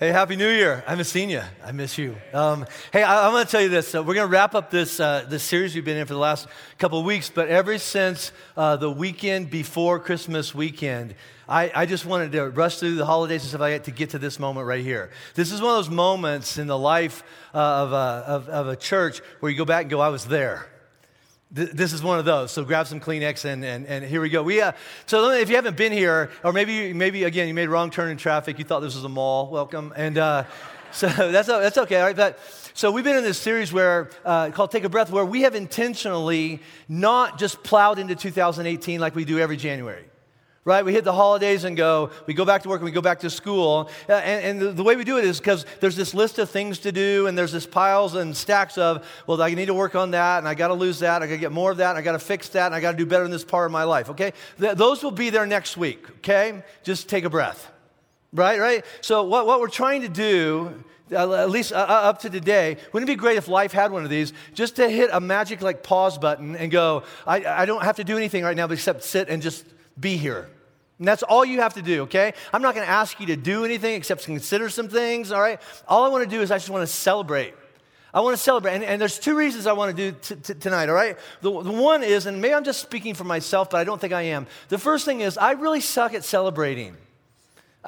Hey, Happy New Year. I haven't seen you. I miss you. Um, hey, I, am going to tell you this. Uh, we're going to wrap up this, uh, this series we've been in for the last couple of weeks, but ever since uh, the weekend before Christmas weekend, I, I, just wanted to rush through the holidays and stuff like that to get to this moment right here. This is one of those moments in the life uh, of, uh, of, of a church where you go back and go, I was there this is one of those. So grab some Kleenex and, and, and here we go. We, uh, so if you haven't been here, or maybe, maybe again, you made a wrong turn in traffic, you thought this was a mall, welcome. And uh, so that's, that's okay, all right? But, so we've been in this series where, uh, called Take a Breath, where we have intentionally not just plowed into 2018 like we do every January right? We hit the holidays and go, we go back to work and we go back to school. Uh, and, and the, way we do it is because there's this list of things to do and there's this piles and stacks of, well, I need to work on that and I got to lose that. I got to get more of that. I got to fix that and I got to do better in this part of my life, okay? Th- those will be there next week, okay? Just take a breath, right? Right? So, what, what we're trying to do uh, at least uh, up to today, wouldn't it be great if life had one of these, just to hit a magic like pause button and go, I, I don't have to do anything right now except sit and just be here. And that's all you have to do, okay? I'm not to ask you to do anything except consider some things, all right? All I want to do is I just want to celebrate. I want to celebrate. And, and there's two reasons I want to do t- t- tonight, all right? The, the one is, and maybe I'm just speaking for myself, but I don't think I am. The first thing is, I really suck at celebrating.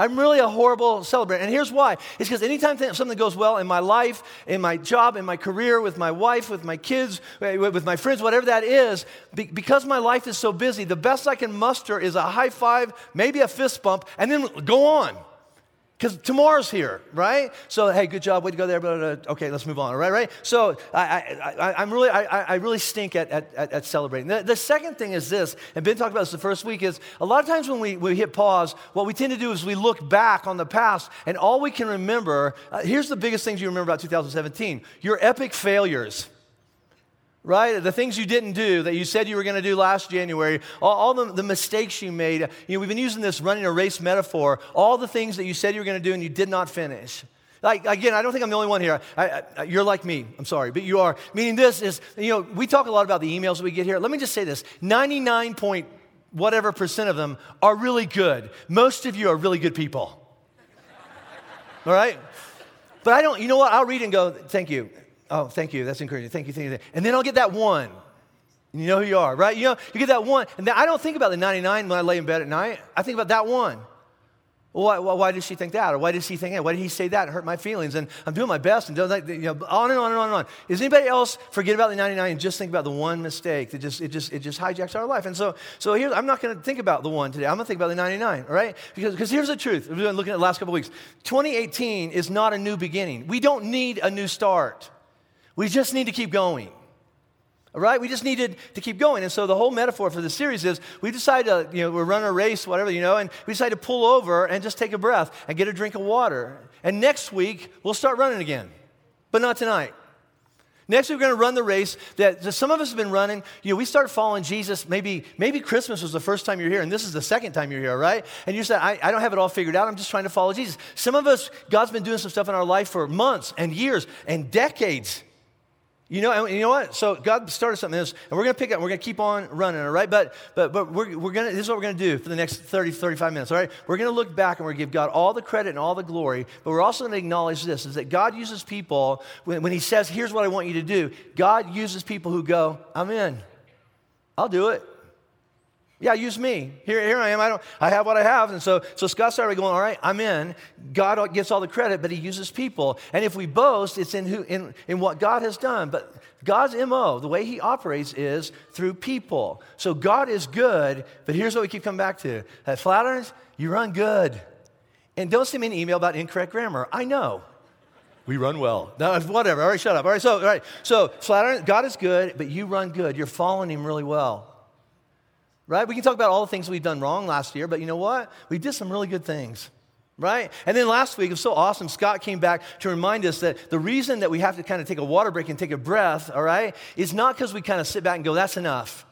I'm really a horrible celebrator. And here's why. It's because anytime something goes well in my life, in my job, in my career, with my wife, with my kids, eh, with my friends, whatever that is, because my life is so busy, the best I can muster is a high five, maybe a fist bump, and then go on. Because tomorrow's here, right? So, hey, good job, way to go there. But okay, let's move on. Right, right. So, I, am really, I, I, really stink at, at, at celebrating. The, the, second thing is this, and Ben talked about this the first week. Is a lot of times when we, we hit pause, what we tend to do is we look back on the past, and all we can remember. Uh, here's the biggest things you remember about 2017: your epic failures right? The things you didn't do that you said you were going to do last January, all, all the, the, mistakes you made. You know, we've been using this running a race metaphor, all the things that you said you were going to do and you did not finish. Like, again, I don't think I'm the only one here. I, I, you're like me. I'm sorry, but you are. Meaning this is, you know, we talk a lot about the emails that we get here. Let me just say this 99 point whatever percent of them are really good. Most of you are really good people. All right? But I don't, you know what? I'll read and go, thank you. Oh, thank you. That's encouraging. Thank you. Thank you. And then I'll get that one. You know who you are, right? You know, you get that one. And I don't think about the 99 when I lay in bed at night. I think about that one. Well, why, why, did she think that? Or why did she think that? Why did he say that? It hurt my feelings. And I'm doing my best and doing that, you know, on and on and on and on. Does anybody else forget about the 99 and just think about the one mistake that just, it just, it just hijacks our life? And so, so here, I'm not going to think about the one today. I'm going to think about the 99, all right? Because, because here's the truth. We've been looking at the last couple weeks. 2018 is not a new beginning. We don't need a new start. We just need to keep going. All right? We just needed to keep going. And so the whole metaphor for the series is we decide to, you know, we're running a race, whatever, you know, and we decide to pull over and just take a breath and get a drink of water. And next week, we'll start running again, but not tonight. Next, week we're going to run the race that some of us have been running. You know, we start following Jesus. Maybe, maybe Christmas was the first time you're here, and this is the second time you're here, right? And you said, I, I don't have it all figured out. I'm just trying to follow Jesus. Some of us, God's been doing some stuff in our life for months and years and decades. You know, and you know what? So God started something else, and we're going to pick up, we're going to keep on running, all right? But, but, but we're, we're going to, this is what we're going to do for the next 30, 35 minutes, all right? We're going to look back and we're going to give God all the credit and all the glory, but we're also going to acknowledge this, is that God uses people, when, when he says, here's what I want you to do, God uses people who go, I'm in. I'll do it. Yeah, use me. Here, here I am. I don't. I have what I have, and so so Scott started going. All right, I'm in. God gets all the credit, but He uses people. And if we boast, it's in who in in what God has done. But God's mo, the way He operates, is through people. So God is good, but here's what we keep coming back to: at Flatirons, you run good, and don't send me an email about incorrect grammar. I know. We run well. No, whatever. All right, shut up. All right, so all right, so Flatiron, God is good, but you run good. You're following Him really well right? We can talk about all the things we've done wrong last year, but you know what? We did some really good things, right? And then last week, it was so awesome. Scott came back to remind us that the reason that we have to kind of take a water break and take a breath, all right, is not because we kind of sit back and go, that's enough.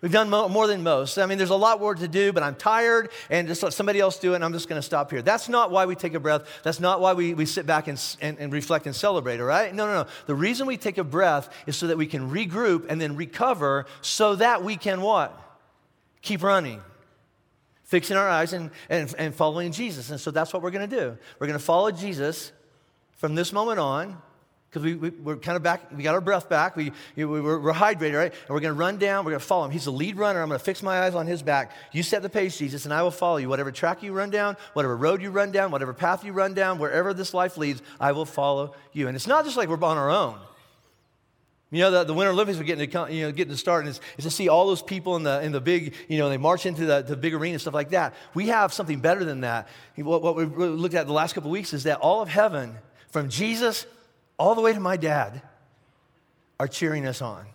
We've done mo- more than most. I mean, there's a lot more to do, but I'm tired and just let somebody else do it, and I'm just going to stop here. That's not why we take a breath. That's not why we, we sit back and, and, and reflect and celebrate, all right? No, no, no. The reason we take a breath is so that we can regroup and then recover so that we can what? Keep running. fixing our eyes and, and, and following Jesus. And so that's what we're going to do. We're going to follow Jesus from this moment on because we, we, are kind of back, we got our breath back, we, we, we're, we're hydrated, right? And we're going to run down, we're going to follow him. He's the lead runner. I'm going to fix my eyes on his back. You set the pace, Jesus, and I will follow you. Whatever track you run down, whatever road you run down, whatever path you run down, wherever this life leads, I will follow you. And it's not just like we're on our own. You know, the, the Winter Olympics are getting to, you know, getting to start, and it's, it's, to see all those people in the, in the big, you know, they march into the, the big arena and stuff like that. We have something better than that. What, what we looked at the last couple of weeks is that all of heaven, from Jesus all the way to my dad, are cheering us on.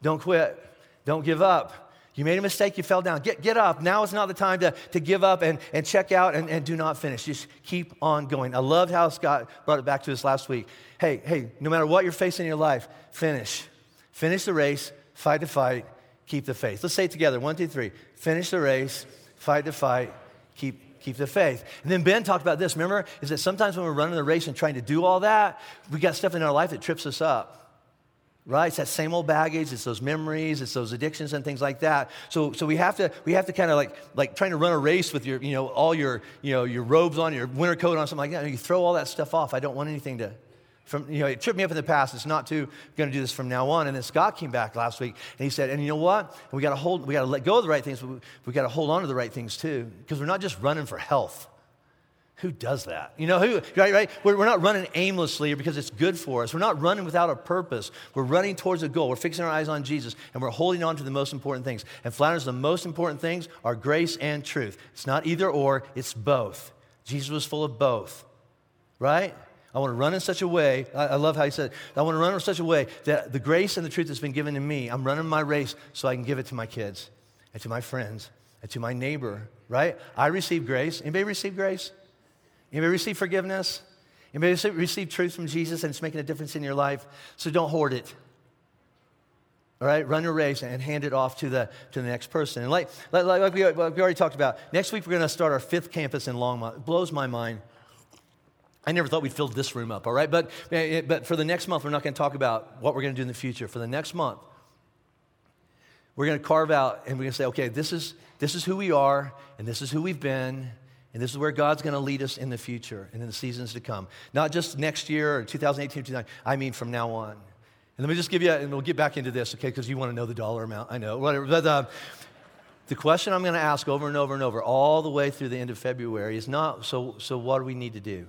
Don't quit. Don't give up. You made a mistake, you fell down. Get, get up. Now is not the time to, to give up and, and check out and, and do not finish. Just keep on going. I love how Scott brought it back to us last week. Hey, hey, no matter what you're facing in your life, finish. Finish the race, fight the fight, keep the faith. Let's say it together. One, two, three. Finish the race, fight the fight, keep, keep the faith. And then Ben talked about this. Remember, is that sometimes when we're running the race and trying to do all that, we got stuff in our life that trips us up right? It's that same old baggage. It's those memories. It's those addictions and things like that. So, so we have to we have to kind of like like trying to run a race with your you know all your you know your robes on, your winter coat on, something like that. And you throw all that stuff off. I don't want anything to. From, you know, it tripped me up in the past. It's not too going to do this from now on. And then Scott came back last week and he said, and you know what? we got to hold, we got to let go of the right things, but we, we got to hold on to the right things too, because we're not just running for health. Who does that? You know, who, right, right? We're, we're not running aimlessly because it's good for us. We're not running without a purpose. We're running towards a goal. We're fixing our eyes on Jesus and we're holding on to the most important things. And Flatirons, the most important things are grace and truth. It's not either or, it's both. Jesus was full of both, right? I want to run in such a way, I, I love how he said, I want to run in such a way that the grace and the truth that's been given to me, I'm running my race so I can give it to my kids and to my friends and to my neighbor, right? I receive grace. Anybody receive grace? May receive forgiveness. You may receive truth from Jesus and it's making a difference in your life. So don't hoard it. All right, run your race and hand it off to the, to the next person. And like, like, like we, like we already talked about, next week we're going to start our fifth campus in Longmont. It blows my mind. I never thought we'd fill this room up, all right? But, but for the next month, we're not going to talk about what we're going to do in the future. For the next month, we're going to carve out and we're going to say, okay, this is, this is who we are and this is who we've been and this is where God's going to lead us in the future and in the seasons to come. Not just next year or 2018 or 2019, I mean from now on. And let me just give you, and we'll get back into this, okay, because you want to know the dollar amount. I know, whatever. But uh, the question I'm going to ask over and over and over, all the way through the end of February, is not so, so what do we need to do?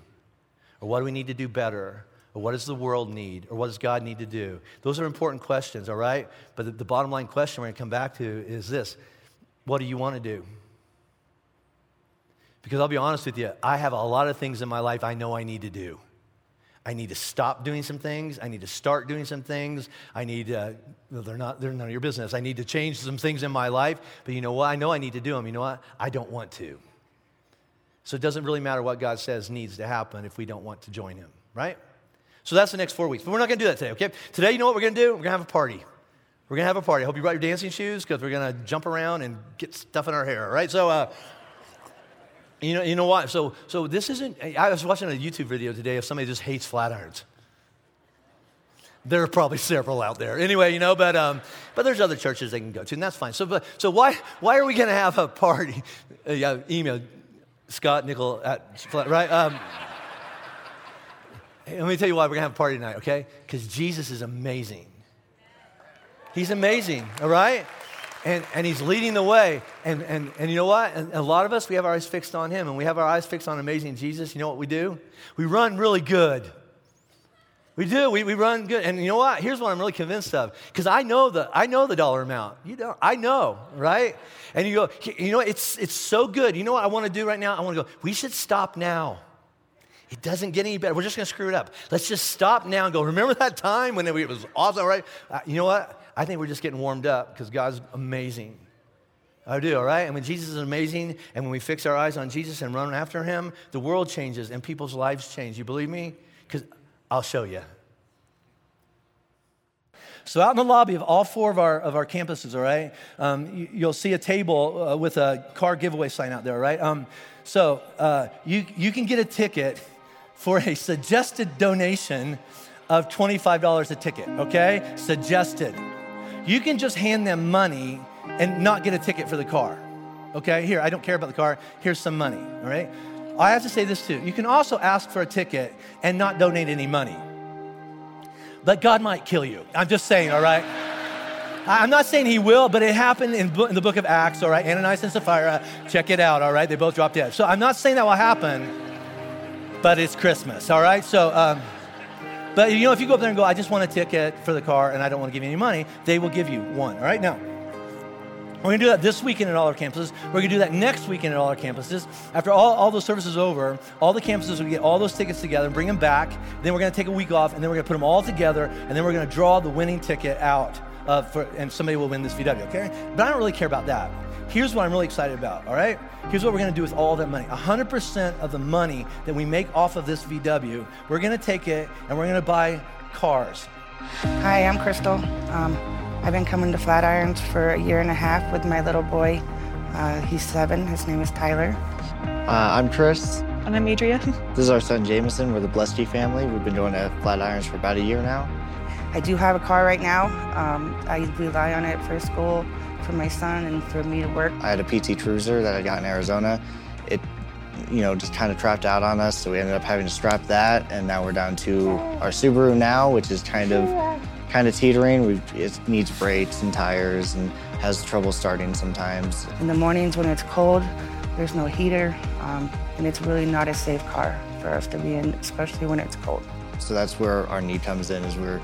Or what do we need to do better? Or what does the world need? Or what does God need to do? Those are important questions, all right? But the, the bottom line question we're going to come back to is this What do you want to do? Because I'll be honest with you, I have a lot of things in my life I know I need to do. I need to stop doing some things. I need to start doing some things. I need to they're not, they're none of your business. I need to change some things in my life. But you know what? I know I need to do them. You know what? I don't want to. So it doesn't really matter what God says needs to happen if we don't want to join Him, right? So that's the next four weeks. But we're not going to do that today, okay? Today, you know what we're going to do? We're going to have a party. We're going to have a party. I hope you brought your dancing shoes because we're going to jump around and get stuff in our hair, all right? So, uh, you know, you know what? So, so this isn't, I was watching a YouTube video today of somebody just hates Flatirons. There are probably several out there. Anyway, you know, but, um, but there's other churches they can go to, and that's fine. So, but, so why, why are we going to have a party? Uh, yeah, email Scott Nickel at right? Um, let me tell you why we're to have a party tonight, okay? Because Jesus is amazing. He's amazing, all right? and, and he's leading the way. And, and, and you know what? And a lot of us, we have our eyes fixed on him, and we have our eyes fixed on amazing Jesus. You know what we do? We run really good. We do. We, we run good. And you know what? Here's what I'm really convinced of. Because I know the I know the dollar amount. You don't. I know, right? And you go, you know, it's it's so good. You know what I want to do right now? I want to go, we should stop now. It doesn't get any better. We're just going to screw it up. Let's just stop now and go, remember that time when it was awesome, right? Uh, you know what? I think we're just getting warmed up because God's amazing. I do, all right? And when Jesus is amazing, and when we fix our eyes on Jesus and run after him, the world changes and people's lives change. You believe me? Because I'll show you. So, out in the lobby of all four of our, of our campuses, all right, um, you, will see a table uh, with a car giveaway sign out there, all right? Um, so, uh, you, you can get a ticket for a suggested donation of $25 a ticket, okay? Suggested. You can just hand them money and not get a ticket for the car. okay? Here, I don't care about the car. Here's some money, all right? I have to say this too. You can also ask for a ticket and not donate any money. But God might kill you. I'm just saying, all right? I'm not saying he will, but it happened in, in, the book of Acts, all right? Ananias and Sapphira, check it out, all right? They both dropped dead. So I'm not saying that will happen, but it's Christmas, all right? So, um, but you know, if you go up there and go, I just want a ticket for the car and I don't want to give you any money, they will give you one, all right? Now, we're going to do that this weekend at all our campuses. We're going to do that next weekend at all our campuses. After all, all those services over, all the campuses will get all those tickets together and bring them back. Then we're going to take a week off and then we're going to put them all together and then we're going to draw the winning ticket out uh, for, and somebody will win this VW, okay? But I don't really care about that. Here's what I'm really excited about, all right? Here's what we're gonna do with all that money 100% of the money that we make off of this VW, we're gonna take it and we're gonna buy cars. Hi, I'm Crystal. Um, I've been coming to Flatirons for a year and a half with my little boy. Uh, he's seven, his name is Tyler. Uh, I'm Chris. And I'm Adria. This is our son Jameson. We're the Blesky family. We've been going to Flatirons for about a year now. I do have a car right now. Um, I rely on it for school, for my son, and for me to work. I had a PT Cruiser that I got in Arizona. It, you know, just kind of trapped out on us, so we ended up having to strap that, and now we're down to our Subaru now, which is kind of, kind of teetering. We, it needs brakes and tires, and has trouble starting sometimes. In the mornings when it's cold, there's no heater, um, and it's really not a safe car for us to be in, especially when it's cold. So that's where our need comes in, is we're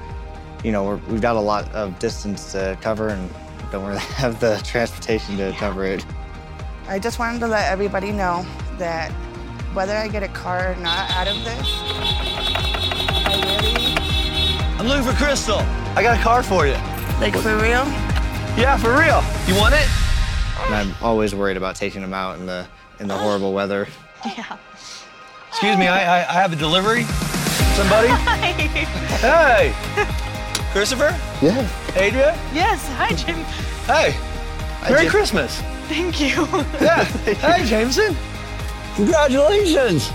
you know, we have got a lot of distance to cover and don't really have the transportation to cover it. I just wanted to let everybody know that whether I get a car or not out of this. I'm looking for Crystal. I got a car for you. Like for real? Yeah, for real. You want it? And I'm always worried about taking them out in the in the horrible weather. Yeah. Excuse me, I, I, I have a delivery. Somebody? Hi. Hey. Christopher? Yeah. Adria? Yes. Hi, Jim. Hey. Hi, Merry Jim. Christmas. Thank you. Yeah. hey, Jameson. Congratulations.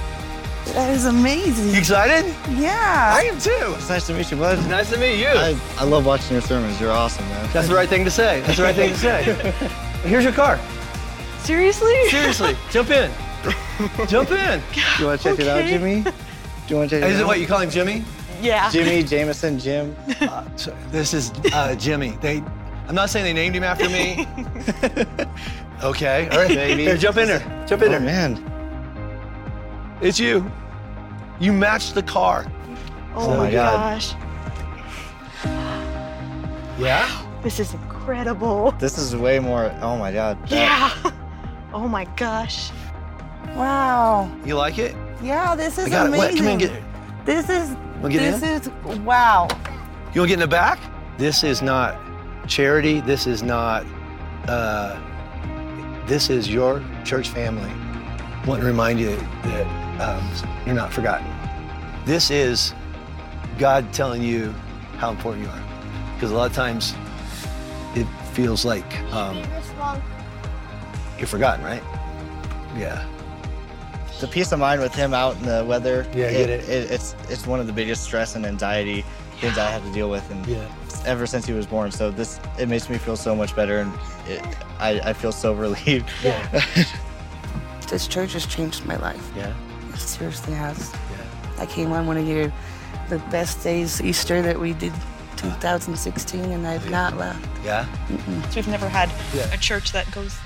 That is amazing. You excited? Yeah. I am too. It's nice to meet you, bud. Nice to meet you. I, I love watching your sermons. You're awesome, man. That's the right thing to say. That's the right thing to say. Here's your car. Seriously? Seriously, jump in. Jump in. You want to check it out, Jimmy? Do you want to check it Is out? Is it what you call him, Jimmy? Yeah. Jimmy, Jameson, Jim. Uh, so this is uh, Jimmy. They, I'm not saying they named him after me. okay, all right, Baby. Here, jump in there. Jump in Oh there. man. It's you. You matched the car. Oh, Oh my my God. gosh. Yeah. This is incredible. This is way more. Oh my God. That- Yeah. Oh my gosh. Wow. You like it? Yeah, this is I got it. amazing. Wait, come here and get it. This is. Wanna get this is wow. You want to get in the back? This is not charity. This is not. Uh, this is your church family. I want to remind you that um, you're not forgotten. This is God telling you how important you are. Because a lot of times it feels like um, you're forgotten, right? Yeah. the peace of mind with him out in the weather. Yeah, I get it. it's it's one of the biggest stress and anxiety things I have to deal with, and Yeah. ever since he was born. So this it makes me feel so much better, and it, I I feel so relieved. Yeah. This church has changed my life. Yeah. It seriously has. Yeah. I came on one of your the best days Easter that we did 2016 and I've not left. Yeah. We've never had Yeah. a church that goes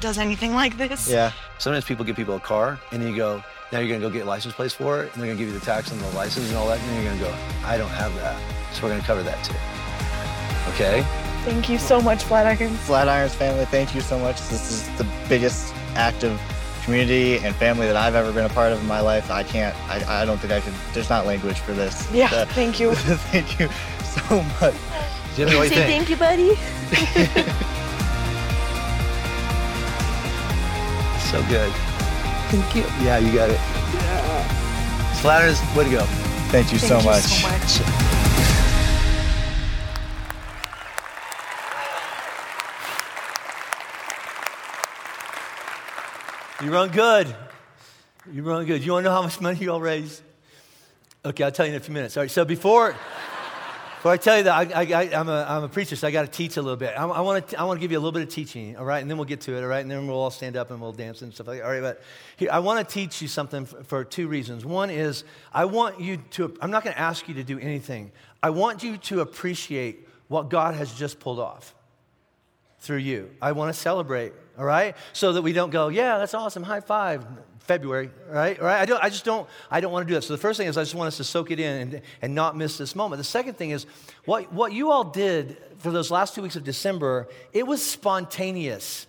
does anything like this. yeah, Sometimes people give people a car, and you go, now you're gonna go get license plates for it, and they're gonna give you the tax and the license and all that, and then you're gonna go, I don't have that, so we're gonna cover that too. Okay? Thank you so much, Flatirons. Flatirons family, thank you so much. This is the biggest act of community and family that I've ever been a part of in my life. I can't. I, I don't think I could. There's not language for this. Yeah, thank you. thank you so much. Jimmy, what do you Say think? thank you, buddy. So good. Thank you. Yeah, you got it. Yeah. Slatters, way to go. Thank you so Thank you much. so much. You run good. You run good. You want to know how much money you all raised? Okay, I'll tell you in a few minutes. All right, so before, Well, I tell you that I, am a, I'm a preacher, so I got to teach a little bit. I, I want to I want to give you a little bit of teaching, all right, and then we'll get to it, all right, and then we'll all stand up and we'll dance and stuff like that. All right, but here, I want to teach you something for, for two reasons. One is I want you to. I'm not going to ask you to do anything. I want you to appreciate what God has just pulled off through you. I want to celebrate, all right, so that we don't go, yeah, that's awesome, high five. February, right? Right? I, don't, I just don't, I don't want to do that. So the first thing is I just want us to soak it in and, and not miss this moment. The second thing is what, what you all did for those last two weeks of December, it was spontaneous.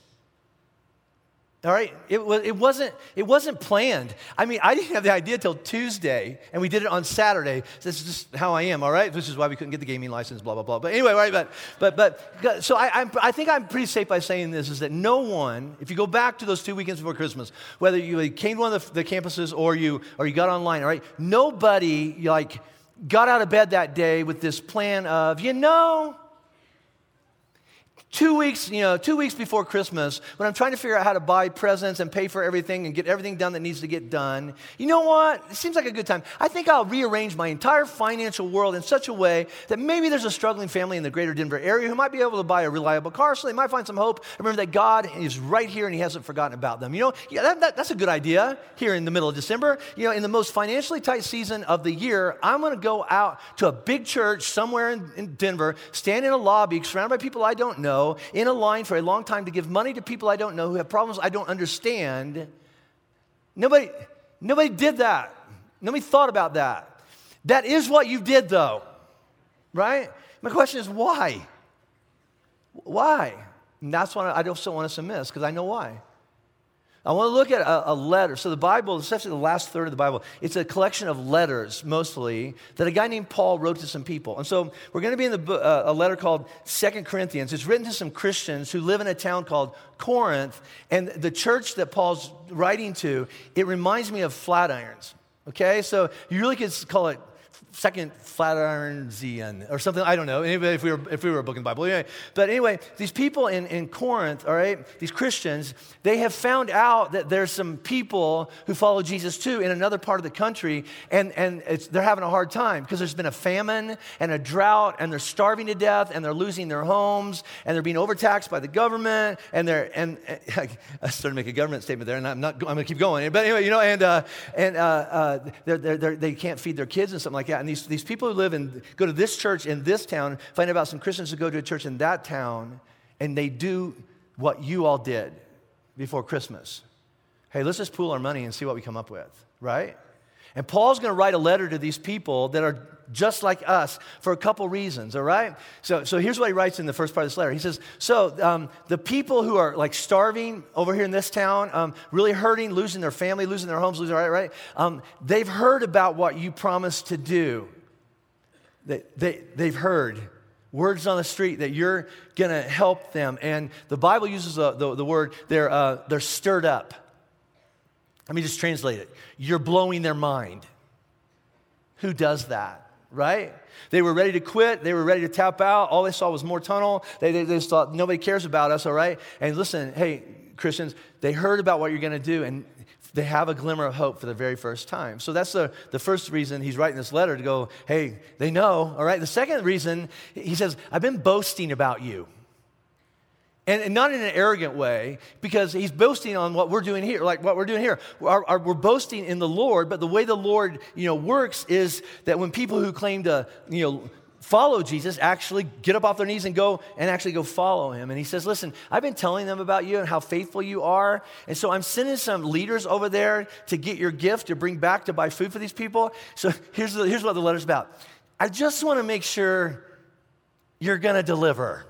All right, it, was, it, wasn't, it wasn't planned. I mean, I didn't have the idea till Tuesday, and we did it on Saturday. This is just how I am, all right? This is why we couldn't get the gaming license, blah, blah, blah. But anyway, right, but, but, but so I, I'm, I think I'm pretty safe by saying this is that no one, if you go back to those two weekends before Christmas, whether you came to one of the, the campuses or you, or you got online, all right, nobody, like, got out of bed that day with this plan of, you know, Two weeks, you know, two weeks before Christmas, when I'm trying to figure out how to buy presents and pay for everything and get everything done that needs to get done, you know what? It seems like a good time. I think I'll rearrange my entire financial world in such a way that maybe there's a struggling family in the greater Denver area who might be able to buy a reliable car, so they might find some hope. Remember that God is right here and He hasn't forgotten about them. You know, yeah, that, that, that's a good idea here in the middle of December. You know, in the most financially tight season of the year, I'm going to go out to a big church somewhere in, in Denver, stand in a lobby surrounded by people I don't know know, in a line for a long time to give money to people I don't know who have problems I don't understand. Nobody, nobody did that. Nobody thought about that. That is what you did, though, right? My question is why? Why? And that's what I also want us to miss because I know why. I want to look at a, a, letter. So, the Bible, especially the last third of the Bible, it's a collection of letters mostly that a guy named Paul wrote to some people. And so, we're going to be in the, uh, a letter called Second Corinthians. It's written to some Christians who live in a town called Corinth. And the church that Paul's writing to, it reminds me of Flatirons. Okay? So, you really could call it second Flatiron Flatironsian or something. I don't know. Anyway, if we were if we were a book in the Bible, anyway. But anyway, these people in, in Corinth, all right, these Christians, they have found out that there's some people who follow Jesus too in another part of the country, and and they're having a hard time because there's been a famine and a drought, and they're starving to death, and they're losing their homes, and they're being overtaxed by the government, and they're and, and I started to make a government statement there, and I'm not I'm going to keep going. But anyway, you know, and uh, and uh, uh, they're, they're, they can't feed their kids and something like that. And these, these people who live and go to this church in this town find out about some Christians who go to a church in that town, and they do what you all did before Christmas. Hey, let's just pool our money and see what we come up with, right? And Paul's going to write a letter to these people that are just like us for a couple reasons, all right? So, so here's what he writes in the first part of this letter. He says, So, um, the people who are like starving over here in this town, um, really hurting, losing their family, losing their homes, losing, right, right? Um, they've heard about what you promised to do. They, they, they've heard words on the street that you're going to help them. And the Bible uses the, the, the word, they're, uh, they're stirred up. Let me just translate it. You're blowing their mind. Who does that? Right? They were ready to quit. They were ready to tap out. All they saw was more tunnel. They, they, they just thought, nobody cares about us, all right? And listen, hey, Christians, they heard about what you're going to do, and they have a glimmer of hope for the very first time. So that's the, the first reason he's writing this letter to go, hey, they know, all right? The second reason, he says, I've been boasting about you. And, and, not in an arrogant way, because he's boasting on what we're doing here, like what we're doing here. We're boasting in the Lord, but the way the Lord, you know, works is that when people who claim to, you know, follow Jesus actually get up off their knees and go and actually go follow him. And he says, Listen, I've been telling them about you and how faithful you are. And so I'm sending some leaders over there to get your gift to bring back to buy food for these people. So here's, the, here's what the letter's about. I just want to make sure you're going to deliver.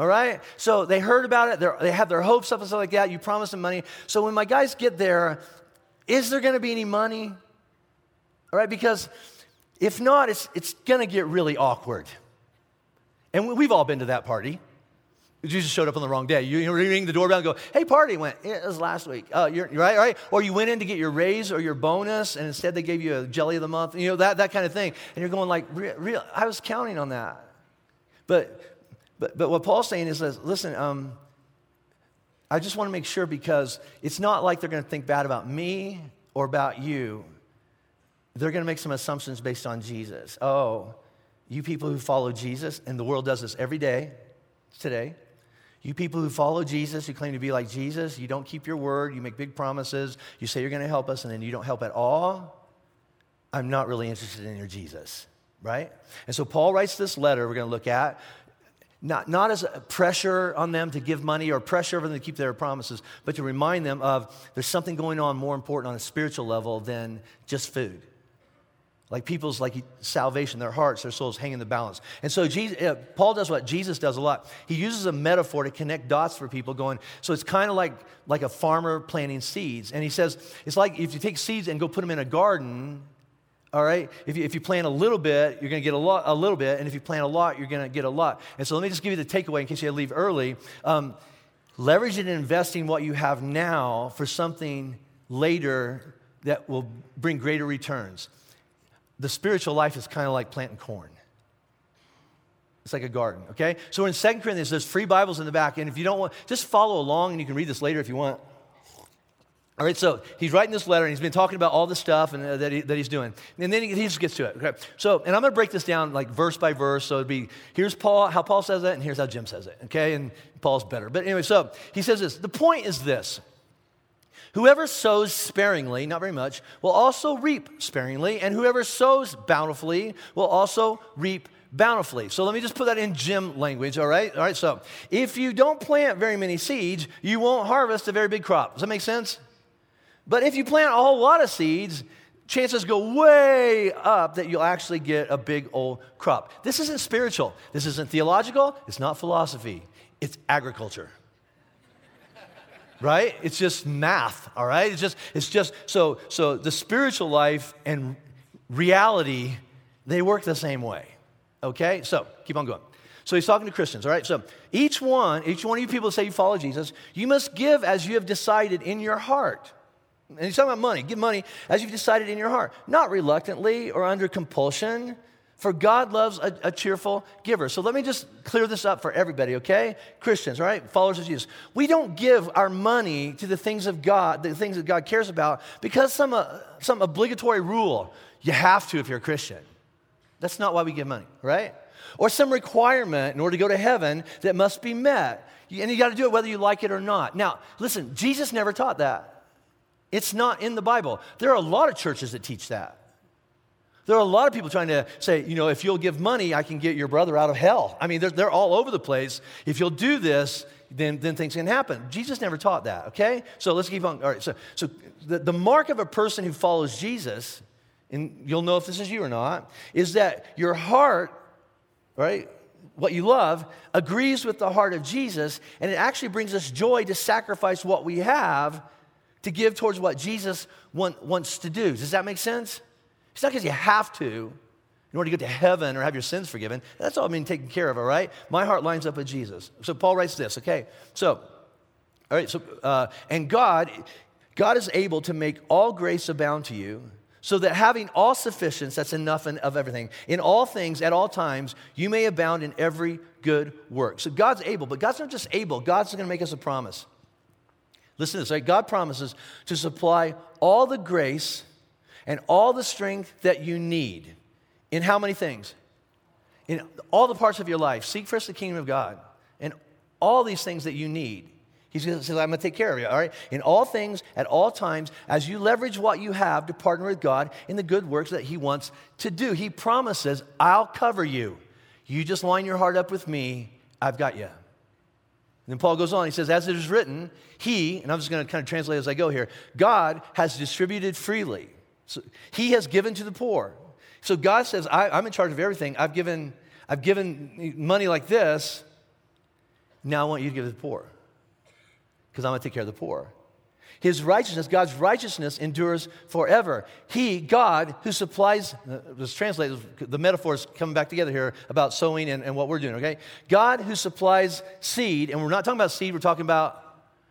All right? So they heard about it. They're, they have their hopes up and stuff like that. You promised them money. So when my guys get there, is there going to be any money? All right? Because if not, it's, it's going to get really awkward. And we've all been to that party. Jesus showed up on the wrong day. You, you ring the doorbell and go, hey, party. Went, yeah, it was last week. Oh, you're right, right? Or you went in to get your raise or your bonus, and instead they gave you a jelly of the month, you know, that, that kind of thing. And you're going like, real, real I was counting on that. But but, but what Paul's saying is, listen, um, I just want to make sure because it's not like they're going to think bad about me or about you. They're going to make some assumptions based on Jesus. Oh, you people who follow Jesus, and the world does this every day today. You people who follow Jesus, who claim to be like Jesus, you don't keep your word, you make big promises, you say you're going to help us, and then you don't help at all. I'm not really interested in your Jesus, right? And so Paul writes this letter we're going to look at, not, not as a pressure on them to give money or pressure over them to keep their promises, but to remind them of there's something going on more important on a spiritual level than just food. Like people's like salvation, their hearts, their souls hang in the balance. And so Jesus, uh, Paul does what Jesus does a lot. He uses a metaphor to connect dots for people going, so it's kind of like, like a farmer planting seeds. And he says, it's like if you take seeds and go put them in a garden, all right? If you, if you plant a little bit, you're going to get a, lot, a little bit. And if you plan a lot, you're going to get a lot. And so let me just give you the takeaway in case you leave early. Um, leveraging and investing what you have now for something later that will bring greater returns the spiritual life is kind of like planting corn. It's like a garden, okay? So in Second Corinthians, there's free Bibles in the back, and if you don't want, just follow along, and you can read this later if you want. All right, so he's writing this letter, and he's been talking about all the stuff and, uh, that, he, that he's doing. And then he, he, just gets to it, okay? So, and I'm going to break this down like verse by verse. So it'd be, here's Paul, how Paul says that, and here's how Jim says it, okay? And Paul's better. But anyway, so he says this. The point is this. Whoever sows sparingly, not very much, will also reap sparingly, and whoever sows bountifully will also reap bountifully. So let me just put that in Jim language, all right? All right, so if you don't plant very many seeds, you won't harvest a very big crop. Does that make sense? But if you plant a whole lot of seeds, chances go way up that you'll actually get a big old crop. This isn't spiritual, this isn't theological, it's not philosophy, it's agriculture right? It's just math, all right? It's just, it's just, so, so the spiritual life and reality, they work the same way, okay? So keep on going. So he's talking to Christians, all right? So each one, each one of you people say you follow Jesus, you must give as you have decided in your heart. And he's talking about money. Give money as you've decided in your heart, not reluctantly or under compulsion for God loves a, a, cheerful giver. So let me just clear this up for everybody, okay? Christians, all right? Followers of Jesus. We don't give our money to the things of God, the things that God cares about, because some, uh, some obligatory rule. You have to if you're a Christian. That's not why we give money, right? Or some requirement in order to go to heaven that must be met. And you got to do it whether you like it or not. Now, listen, Jesus never taught that. It's not in the Bible. There are a lot of churches that teach that. There are a lot of people trying to say, you know, if you'll give money, I can get your brother out of hell. I mean, they're, they're all over the place. If you'll do this, then, then things can happen. Jesus never taught that, okay? So let's keep on. All right, so, so the, the mark of a person who follows Jesus, and you'll know if this is you or not, is that your heart, right, what you love, agrees with the heart of Jesus, and it actually brings us joy to sacrifice what we have to give towards what Jesus want, wants to do. Does that make sense? It's not because you have to in order to get to heaven or have your sins forgiven. That's all I mean taken care of, all right? My heart lines up with Jesus. So Paul writes this, okay? So, all right, so, uh, and God, God is able to make all grace abound to you, so that having all sufficiency, that's enough of everything, in all things, at all times, you may abound in every good work. So God's able, but God's not just able, God's going to make us a promise. Listen to this, right? God promises to supply all the grace and all the strength that you need in how many things? In all the parts of your life. Seek first the kingdom of God and all these things that you need. He says, I'm going to take care of you, all right? In all things, at all times, as you leverage what you have to partner with God in the good works that He wants to do. He promises, I'll cover you. You just line your heart up with me, I've got you. Then Paul goes on, he says, As it is written, He, and I'm just going to kind of translate as I go here, God has distributed freely. So he has given to the poor. So God says, I, am in charge of everything. I've given, I've given money like this. Now I want you to give to the poor because I'm going to take care of the poor. His righteousness, God's righteousness endures forever. He, God, who supplies, uh, let's translate, the metaphors coming back together here about sowing and, and what we're doing, okay? God who supplies seed, and we're not talking about seed, we're talking about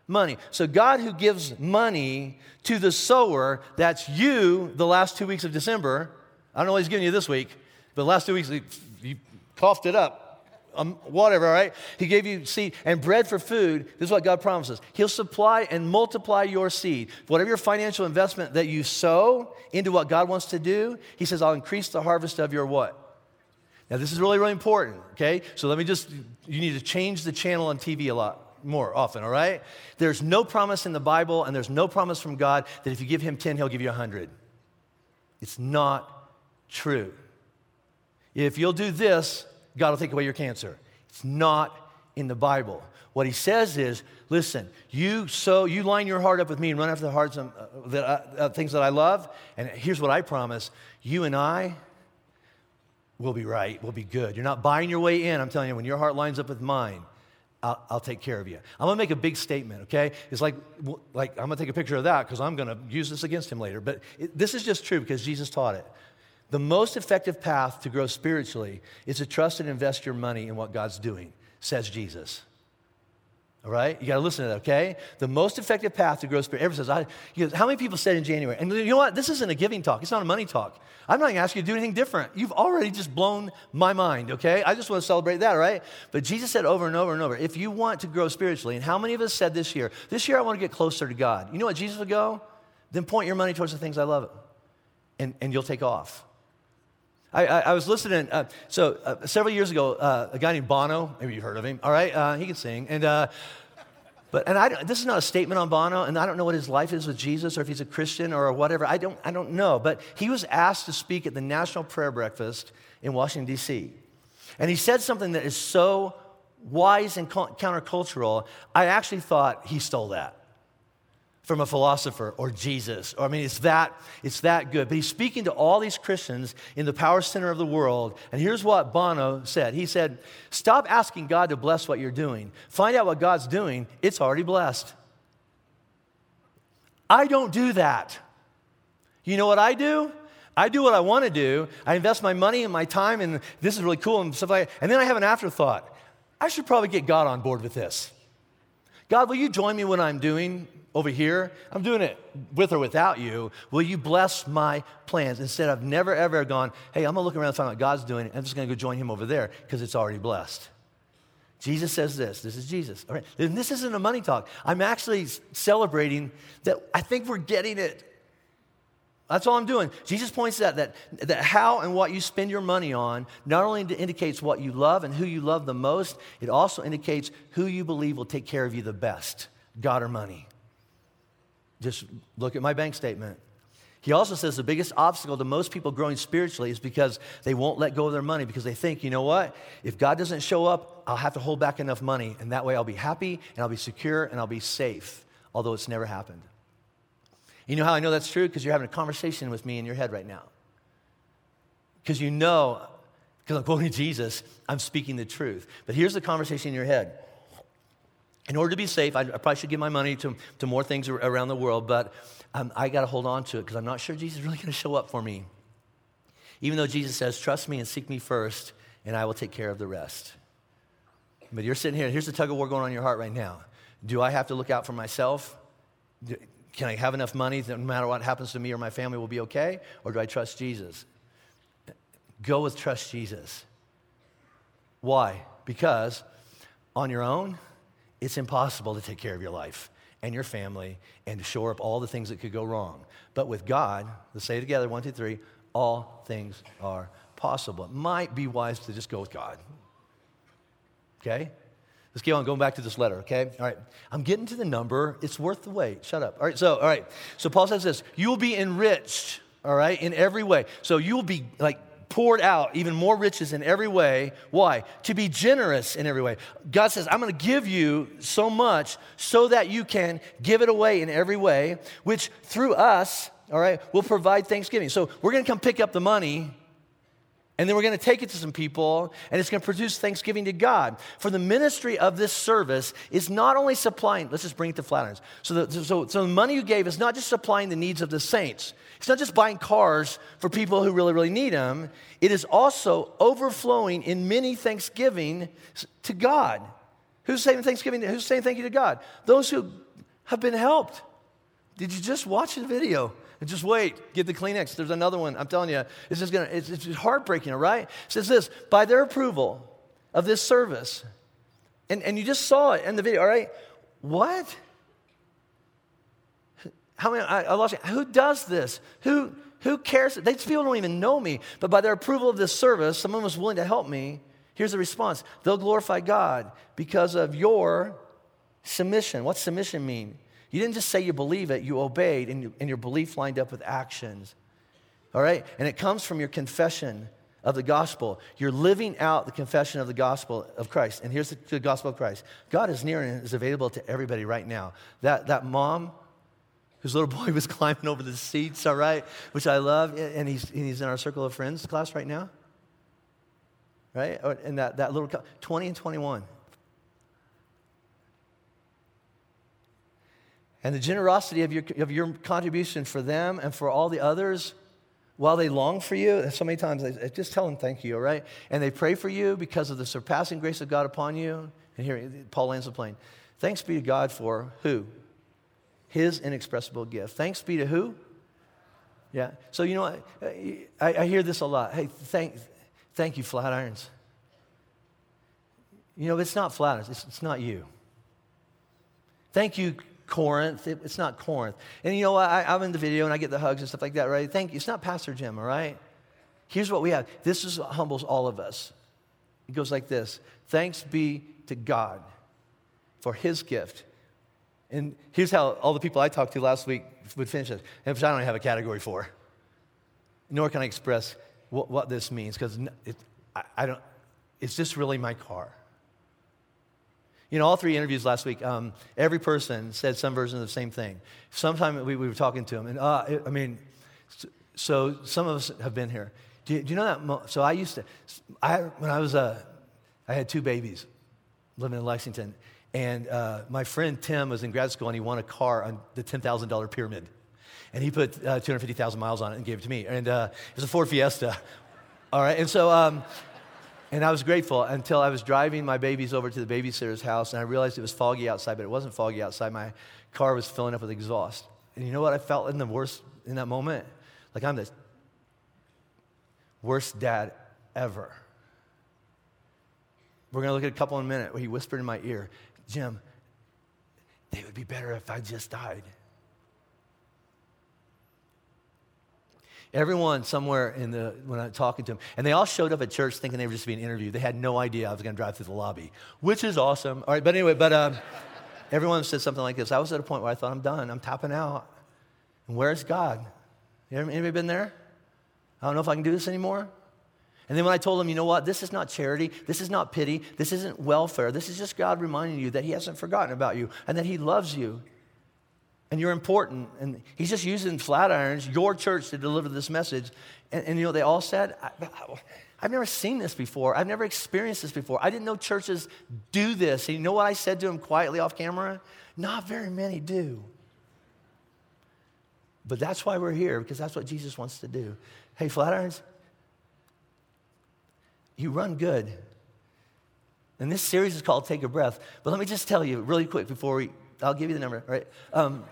money. So, God who gives money to the sower, that's you the last two weeks of December. I don't know what He's giving you this week, but the last two weeks, you coughed it up. Um, whatever, all right? He gave you seed and bread for food. This is what God promises. He'll supply and multiply your seed. Whatever your financial investment that you sow into what God wants to do, He says, I'll increase the harvest of your what? Now, this is really, really important, okay? So let me just, you need to change the channel on TV a lot more often, all right? There's no promise in the Bible, and there's no promise from God that if you give him 10, he'll give you 100. It's not true. If you'll do this, God will take away your cancer. It's not in the Bible. What he says is, listen, you so you line your heart up with me and run after the hearts of, uh, uh, things that I love, and here's what I promise: you and I will be right, we'll be good. You're not buying your way in. I'm telling you, when your heart lines up with mine, I'll, I'll, take care of you. I'm gonna make a big statement, okay? It's like, like I'm gonna take a picture of that because I'm gonna use this against him later. But it, this is just true because Jesus taught it. The most effective path to grow spiritually is to trust and invest your money in what God's doing, says Jesus. All right? You got to listen to that, okay? The most effective path to grow spiritually. Ever says, I, goes, how many people said in January? And you know what? This isn't a giving talk. It's not a money talk. I'm not going to ask you to do anything different. You've already just blown my mind, okay? I just want to celebrate that, right? But Jesus said over and over and over, if you want to grow spiritually, and how many of us said this year, this year I want to get closer to God. You know what Jesus would go? Then point your money towards the things I love, and, and you'll take off. I, I, I was listening. Uh, so uh, several years ago, uh, a guy named Bono. Maybe you've heard of him. All right, uh, he can sing. And uh, but and I, this is not a statement on Bono, and I don't know what his life is with Jesus, or if he's a Christian or whatever. I don't. I don't know. But he was asked to speak at the National Prayer Breakfast in Washington D.C. And he said something that is so wise and countercultural. I actually thought he stole that from a philosopher or Jesus. Or, I mean, it's that, it's that good. But he's speaking to all these Christians in the power center of the world. And here's what Bono said He said, Stop asking God to bless what you're doing. Find out what God's doing, it's already blessed. I don't do that. You know what I do? I do what I want to do. I invest my money and my time, and this is really cool and stuff like that. And then I have an afterthought. I should probably get God on board with this. God, will you join me when I'm doing over here. I'm doing it with or without you. Will you bless my plans? Instead, I've never ever gone, hey, I'm gonna look around and find out God's doing. I'm just gonna go join him over there because it's already blessed. Jesus says this. This is Jesus. All right. And this isn't a money talk. I'm actually celebrating that I think we're getting it. That's all I'm doing. Jesus points out that, that how and what you spend your money on not only indicates what you love and who you love the most, it also indicates who you believe will take care of you the best God or money. Just look at my bank statement. He also says the biggest obstacle to most people growing spiritually is because they won't let go of their money because they think, you know what? If God doesn't show up, I'll have to hold back enough money, and that way I'll be happy and I'll be secure and I'll be safe, although it's never happened. You know how I know that's true? Because you're having a conversation with me in your head right now. Because you know, because I'm quoting Jesus, I'm speaking the truth. But here's the conversation in your head in order to be safe, I, I probably should give my money to, to more things around the world, but um, I got to hold on to it because I'm not sure Jesus is really going to show up for me. Even though Jesus says, Trust me and seek me first, and I will take care of the rest. But you're sitting here, here's the tug of war going on in your heart right now. Do I have to look out for myself? Can I have enough money that no matter what happens to me or my family will be okay? Or do I trust Jesus? Go with trust Jesus. Why? Because on your own, it's impossible to take care of your life and your family and to shore up all the things that could go wrong. But with God, let's say it together one, two, three, all things are possible. It might be wise to just go with God. Okay? Let's keep on going back to this letter, okay? All right. I'm getting to the number. It's worth the wait. Shut up. All right. So, all right. So Paul says this you will be enriched, all right, in every way. So you will be like poured out even more riches in every way. Why? To be generous in every way. God says, I'm going to give you so much so that you can give it away in every way, which through us, all right, will provide thanksgiving. So we're going to come pick up the money. And then we're going to take it to some people, and it's going to produce thanksgiving to God. For the ministry of this service is not only supplying, let's just bring it to Flatirons. So the, so, so the money you gave is not just supplying the needs of the saints, it's not just buying cars for people who really, really need them. It is also overflowing in many thanksgiving to God. Who's saying thanksgiving? Who's saying thank you to God? Those who have been helped. Did you just watch the video? And just wait, get the Kleenex. There's another one. I'm telling you, it's just gonna, it's, it's heartbreaking, all right? It says this by their approval of this service, and, and you just saw it in the video, all right? What? how many, I, I lost you. Who does this? Who, who cares? These people don't even know me, but by their approval of this service, someone was willing to help me. Here's the response they'll glorify God because of your submission. What's submission mean? You didn't just say you believe it, you obeyed, and, you, and your belief lined up with actions. All right? And it comes from your confession of the gospel. You're living out the confession of the gospel of Christ. And here's the, the gospel of Christ God is near and is available to everybody right now. That, that mom whose little boy was climbing over the seats, all right, which I love, and he's, and he's in our circle of friends class right now, right? And that, that little, 20 and 21. And the generosity of your, of your contribution for them and for all the others while they long for you, so many times I just tell them thank you, all right? And they pray for you because of the surpassing grace of God upon you. And here, Paul lands the plane. Thanks be to God for who? His inexpressible gift. Thanks be to who? Yeah. So, you know, I, I, I hear this a lot. Hey, thank, thank you, Flatirons. You know, it's not Flatirons, it's, it's not you. Thank you, Corinth. It, it's not Corinth. And you know what? I, am in the video and I get the hugs and stuff like that, right? Thank you. It's not Pastor Jim, all right? Here's what we have. This is what humbles all of us. It goes like this Thanks be to God for his gift. And here's how all the people I talked to last week would finish it, which I don't have a category for. Nor can I express what, what this means, because I, I don't, it's just really my car. You know, all three interviews last week, um, every person said some version of the same thing. Sometime we, we were talking to them, and uh, it, I mean, so some of us have been here. Do you, do you know that? Mo- so I used to, I, when I was, uh, I had two babies living in Lexington, and uh, my friend Tim was in grad school and he won a car on the $10,000 pyramid. And he put uh, 250,000 miles on it and gave it to me. And uh, it was a Ford Fiesta. All right. And so, um, and I was grateful until I was driving my babies over to the babysitter's house and I realized it was foggy outside, but it wasn't foggy outside. My car was filling up with exhaust. And you know what I felt in the worst, in that moment? Like I'm the worst dad ever. We're going to look at a couple in a minute where he whispered in my ear, Jim, they would be better if I just died. Everyone somewhere in the, when I'm talking to them, and they all showed up at church thinking they were just being interviewed. They had no idea I was going to drive through the lobby, which is awesome. All right, but anyway, but um, everyone said something like this. I was at a point where I thought, I'm done, I'm tapping out. And where's God? Anybody been there? I don't know if I can do this anymore. And then when I told them, you know what, this is not charity, this is not pity, this isn't welfare, this is just God reminding you that He hasn't forgotten about you and that He loves you and you're important. And he's just using Flatirons, your church, to deliver this message. And, and you know, they all said, I, have never seen this before. I've never experienced this before. I didn't know churches do this. And you know what I said to him quietly off camera? Not very many do. But that's why we're here, because that's what Jesus wants to do. Hey, Flatirons, you run good. And this series is called Take a Breath. But let me just tell you really quick before we, I'll give you the number, right? Um,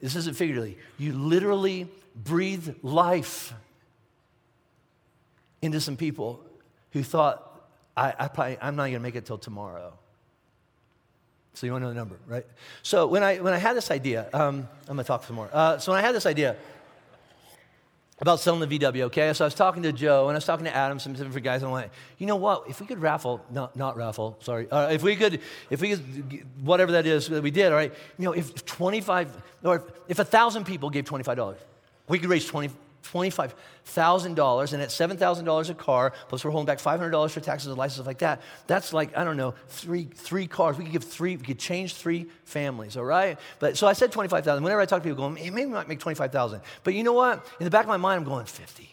this isn't figuratively. You literally breathe life into some people who thought, I, I probably, I'm not going to make it till tomorrow. So you want to know the number, right? So when I, when I had this idea, um, I'm going to talk some more. Uh, so when I had this idea, about selling the VW, okay? So I was talking to Joe and I was talking to Adam, some different guys, and I went, you know what? If we could raffle, not, not raffle, sorry. Uh, if we could, if we could, whatever that is that we did, all right? You know, if 25, or if, if 1,000 people gave $25, we could raise 20, $25,000 and at $7,000 a car, plus we're holding back $500 for taxes and licenses like that, that's like, I don't know, three, three cars. We could give three, we could change three families, all right? But so I said 25,000. Whenever I talk to people going, maybe we might make 25,000. But you know what? In the back of my mind, I'm going 50.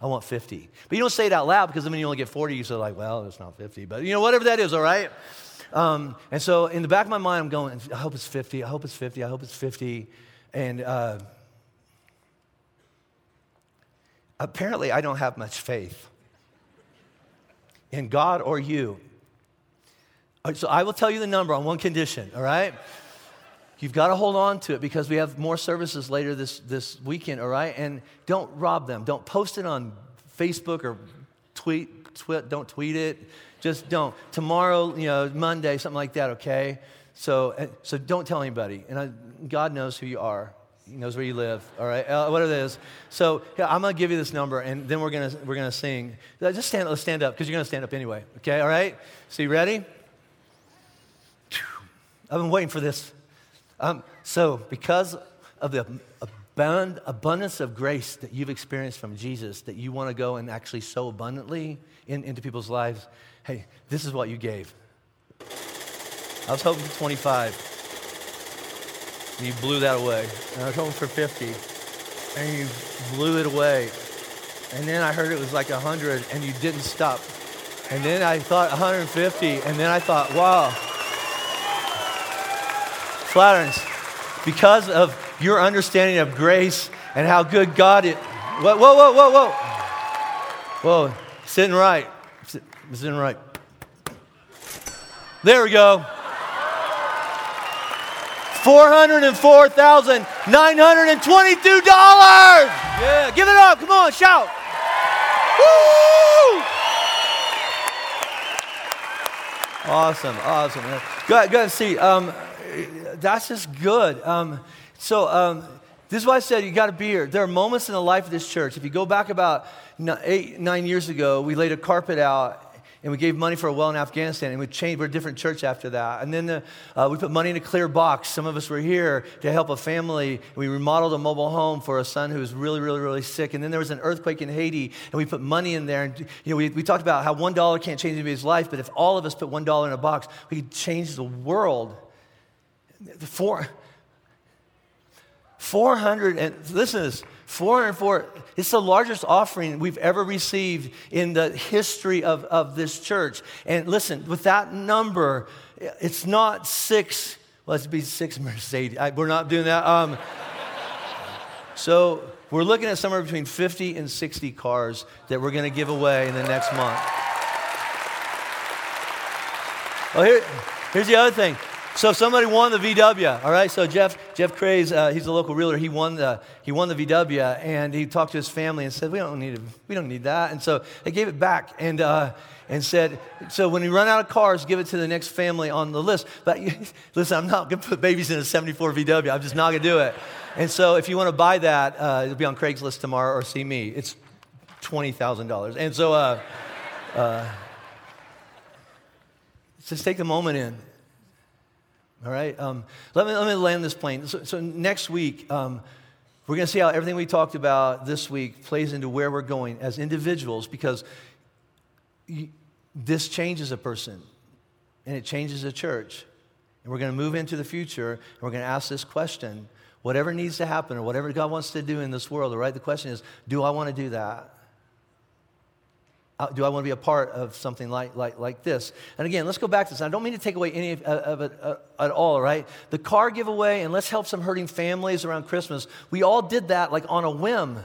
I want 50. But you don't say it out loud because then you only get 40, you say like, well, it's not 50. But you know, whatever that is, all right? Um, and so in the back of my mind, I'm going, I hope it's 50. I hope it's 50. I hope it's 50. And, uh, apparently I don't have much faith in God or you. So I will tell you the number on one condition, all right? You've got to hold on to it because we have more services later this, this weekend, all right? And don't rob them. Don't post it on Facebook or tweet, tweet don't tweet it. Just don't. Tomorrow, you know, Monday, something like that, okay? So, so don't tell anybody. And I, God knows who you are. He knows where you live. All right, uh, what it is. So yeah, I'm gonna give you this number, and then we're gonna we're gonna sing. Uh, Just stand. Let's stand up because you're gonna stand up anyway. Okay. All right. So you ready? I've been waiting for this. Um, so because of the abund- abundance of grace that you've experienced from Jesus, that you want to go and actually sow abundantly in, into people's lives, hey, this is what you gave. I was hoping for 25. You blew that away. And I was hoping for 50. And you blew it away. And then I heard it was like 100 and you didn't stop. And then I thought 150. And then I thought, wow. Flatirons, because of your understanding of grace and how good God is. Whoa, whoa, whoa, whoa, whoa. Whoa, sitting right. Sitting right. There we go. $404,922. Yeah, give it up. Come on, shout. Woo! Awesome, awesome. Go ahead, go ahead and see. Um, that's just good. Um, so, um, this is why I said you got to be here. There are moments in the life of this church. If you go back about eight, nine years ago, we laid a carpet out and we gave money for a well in Afghanistan, and we changed. We're a different church after that. And then the, uh, we put money in a clear box. Some of us were here to help a family. We remodeled a mobile home for a son who was really, really, really sick. And then there was an earthquake in Haiti, and we put money in there. And you know, we, we talked about how one dollar can't change anybody's life, but if all of us put one dollar in a box, we could change the world. The Four, 400 and listen to this 404 it's the largest offering we've ever received in the history of, of this church. And listen with that number it's not six. Let's be six mercedes. I, we're not doing that. Um, so we're looking at somewhere between 50 and 60 cars that we're going to give away in the next month. Well, here, here's the other thing. So somebody won the VW, all right? So Jeff, Jeff Craze, uh, he's a local realtor. He won, the, he won the VW, and he talked to his family and said, we don't need, it. we don't need that. And so they gave it back and, uh, and said, so when you run out of cars, give it to the next family on the list. But listen, I'm not to put babies in a 74 VW. I'm just not to do it. And so if you want to buy that, uh, it'll be on Craigslist tomorrow or see me. It's $20,000. And so... Uh, just take the moment in. All right? Um, let, me, let me land this plane. So, so next week, um, we're going to see how everything we talked about this week plays into where we're going as individuals because you, this changes a person and it changes a church. And we're going to move into the future and we're going to ask this question whatever needs to happen or whatever God wants to do in this world, all right? The question is do I want to do that? Uh, do I want to be a part of something like, like, like this? And again, let's go back to this. I don't mean to take away any of, of it uh, at all, right? The car giveaway and let's help some hurting families around Christmas. We all did that like on a whim.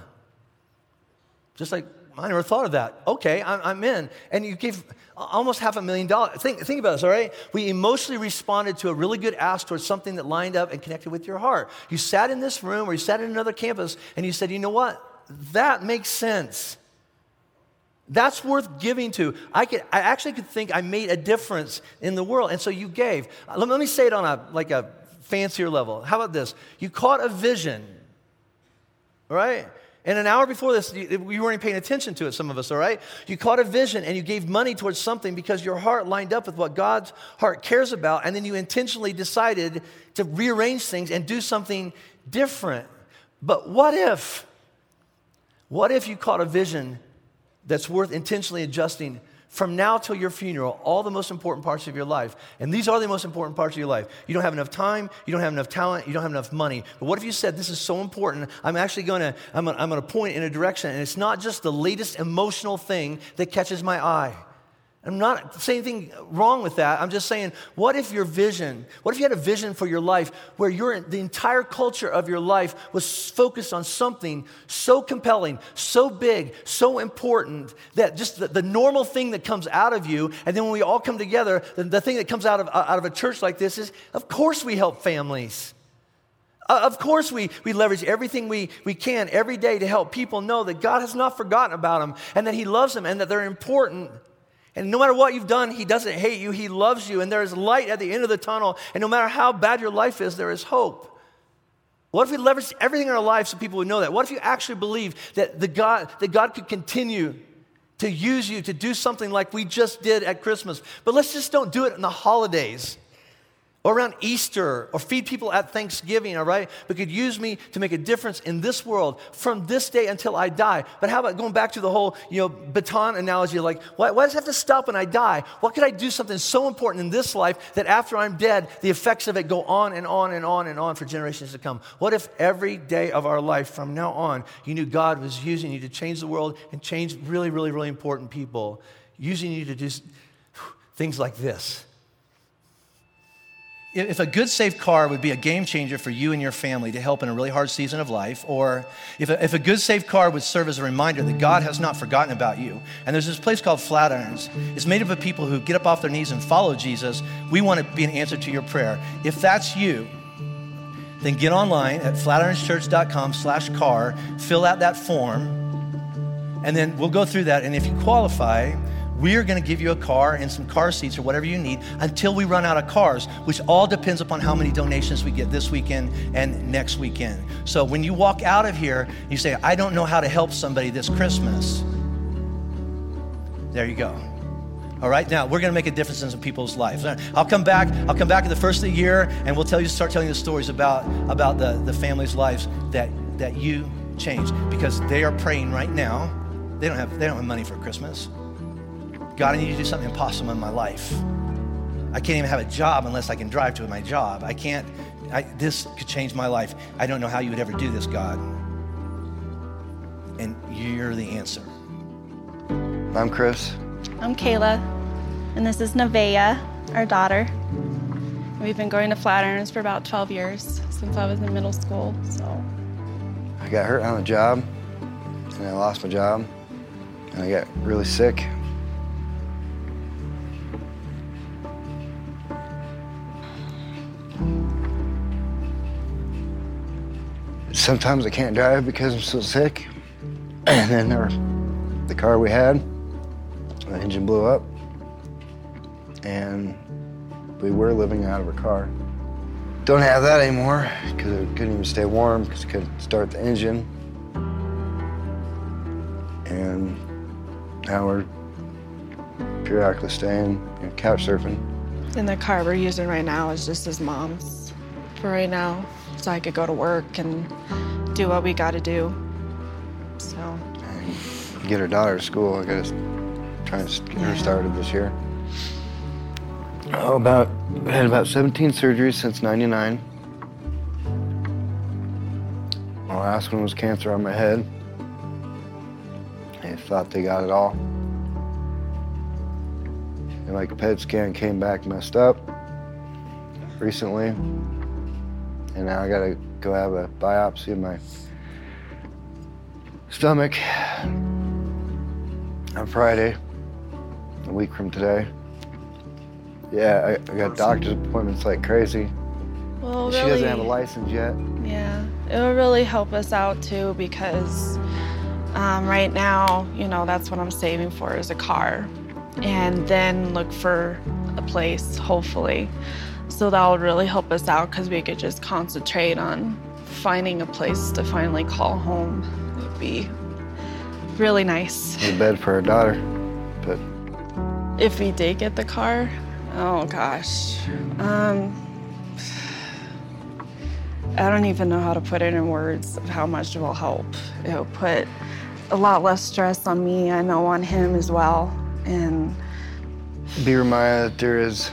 Just like, I never thought of that. Okay, I'm, I'm in. And you gave almost half a million dollars. Think, think about this, all right? We emotionally responded to a really good ask towards something that lined up and connected with your heart. You sat in this room or you sat in another campus and you said, you know what? That makes sense. That's worth giving to. I, could, I actually could think I made a difference in the world. And so you gave. Uh, Let me, say it on a, like a fancier level. How about this? You caught a vision, right? And an hour before this, you, you weren't even paying attention to it, some of us, all right? You caught a vision and you gave money towards something because your heart lined up with what God's heart cares about. And then you intentionally decided to rearrange things and do something different. But what if? What if you caught a vision that's worth intentionally adjusting from now till your funeral, all the most important parts of your life. And these are the most important parts of your life. You don't have enough time, you don't have enough talent, you don't have enough money. But what if you said, This is so important, I'm actually gonna, I'm gonna, I'm gonna point in a direction, and it's not just the latest emotional thing that catches my eye. I'm not saying anything wrong with that. I'm just saying, what if your vision, what if you had a vision for your life where your, the entire culture of your life was focused on something so compelling, so big, so important that just the, the normal thing that comes out of you, and then when we all come together, the, the thing that comes out of, out of a church like this is, of course, we help families. Uh, Of course, we, we leverage everything we, we can every day to help people know that God has not forgotten about them and that He loves them and that they're important And no matter what you've done, He doesn't hate you. He loves you. And there is light at the end of the tunnel. And no matter how bad your life is, there is hope. What if we leveraged everything in our life so people would know that? What if you actually believe that, the God, that God could continue to use you to do something like we just did at Christmas? But let's just don't do it in the holidays or around Easter or feed people at Thanksgiving, all right? But could use me to make a difference in this world from this day until I die. But how about going back to the whole, you know, baton analogy? Like, why, why does it have to stop when I die? What could I do something so important in this life that after I'm dead, the effects of it go on and on and on and on for generations to come? What if every day of our life from now on, you knew God was using you to change the world and change really, really, really important people, using you to do things like this? If a good, safe car would be a game changer for you and your family to help in a really hard season of life, or if a, if a good, safe car would serve as a reminder that God has not forgotten about you. And there's this place called Flatirons. It's made up of people who get up off their knees and follow Jesus. We want to be an answer to your prayer. If that's you, then get online at flatironschurch.com slash car, fill out that form, and then we'll go through that. And if you qualify, we are going to give you a car and some car seats or whatever you need until we run out of cars, which all depends upon how many donations we get this weekend and next weekend. So when you walk out of here, you say, I don't know how to help somebody this Christmas. There you go. All right, now we're going to make a difference in some people's lives. I'll come back. I'll come back at the first of the year, and we'll tell you, start telling you the stories about about the the families' lives that that you changed because they are praying right now. They don't have they don't have money for Christmas. God, I need you to do something impossible in my life. I can't even have a job unless I can drive to my job. I can't, I, this could change my life. I don't know how you would ever do this, God. And you're the answer. I'm Chris. I'm Kayla, and this is Nevaeh, our daughter. We've been going to Flatirons for about 12 years, since I was in middle school, so. I got hurt on the job, and I lost my job, and I got really sick. Sometimes I can't drive because I'm so sick. And then our, the car we had, the engine blew up. And we were living out of a car. Don't have that anymore because it couldn't even stay warm because it couldn't start the engine. And now we're periodically staying, you know, couch surfing. And the car we're using right now is just his mom's for right now so I could go to work and do what we got to do. So. Get her daughter to school. I got to try and get her started this year. Oh, about I had about 17 surgeries since '99. My last one was cancer on my head. They thought they got it all. And like a PET scan came back messed up recently and now I gotta go have a biopsy of my stomach on Friday, a week from today. Yeah, I, I got doctor's appointments like crazy. Well, she really, doesn't have a license yet. Yeah, it will really help us out too because um, right now, you know, that's what I'm saving for is a car, and then look for a place, hopefully. So that would really help us out because we could just concentrate on finding a place to finally call home. It would be really nice. A bed for our daughter, but if we did get the car, oh gosh, um, I don't even know how to put it in words of how much it will help. It will put a lot less stress on me. I know on him as well, and be reminded that there is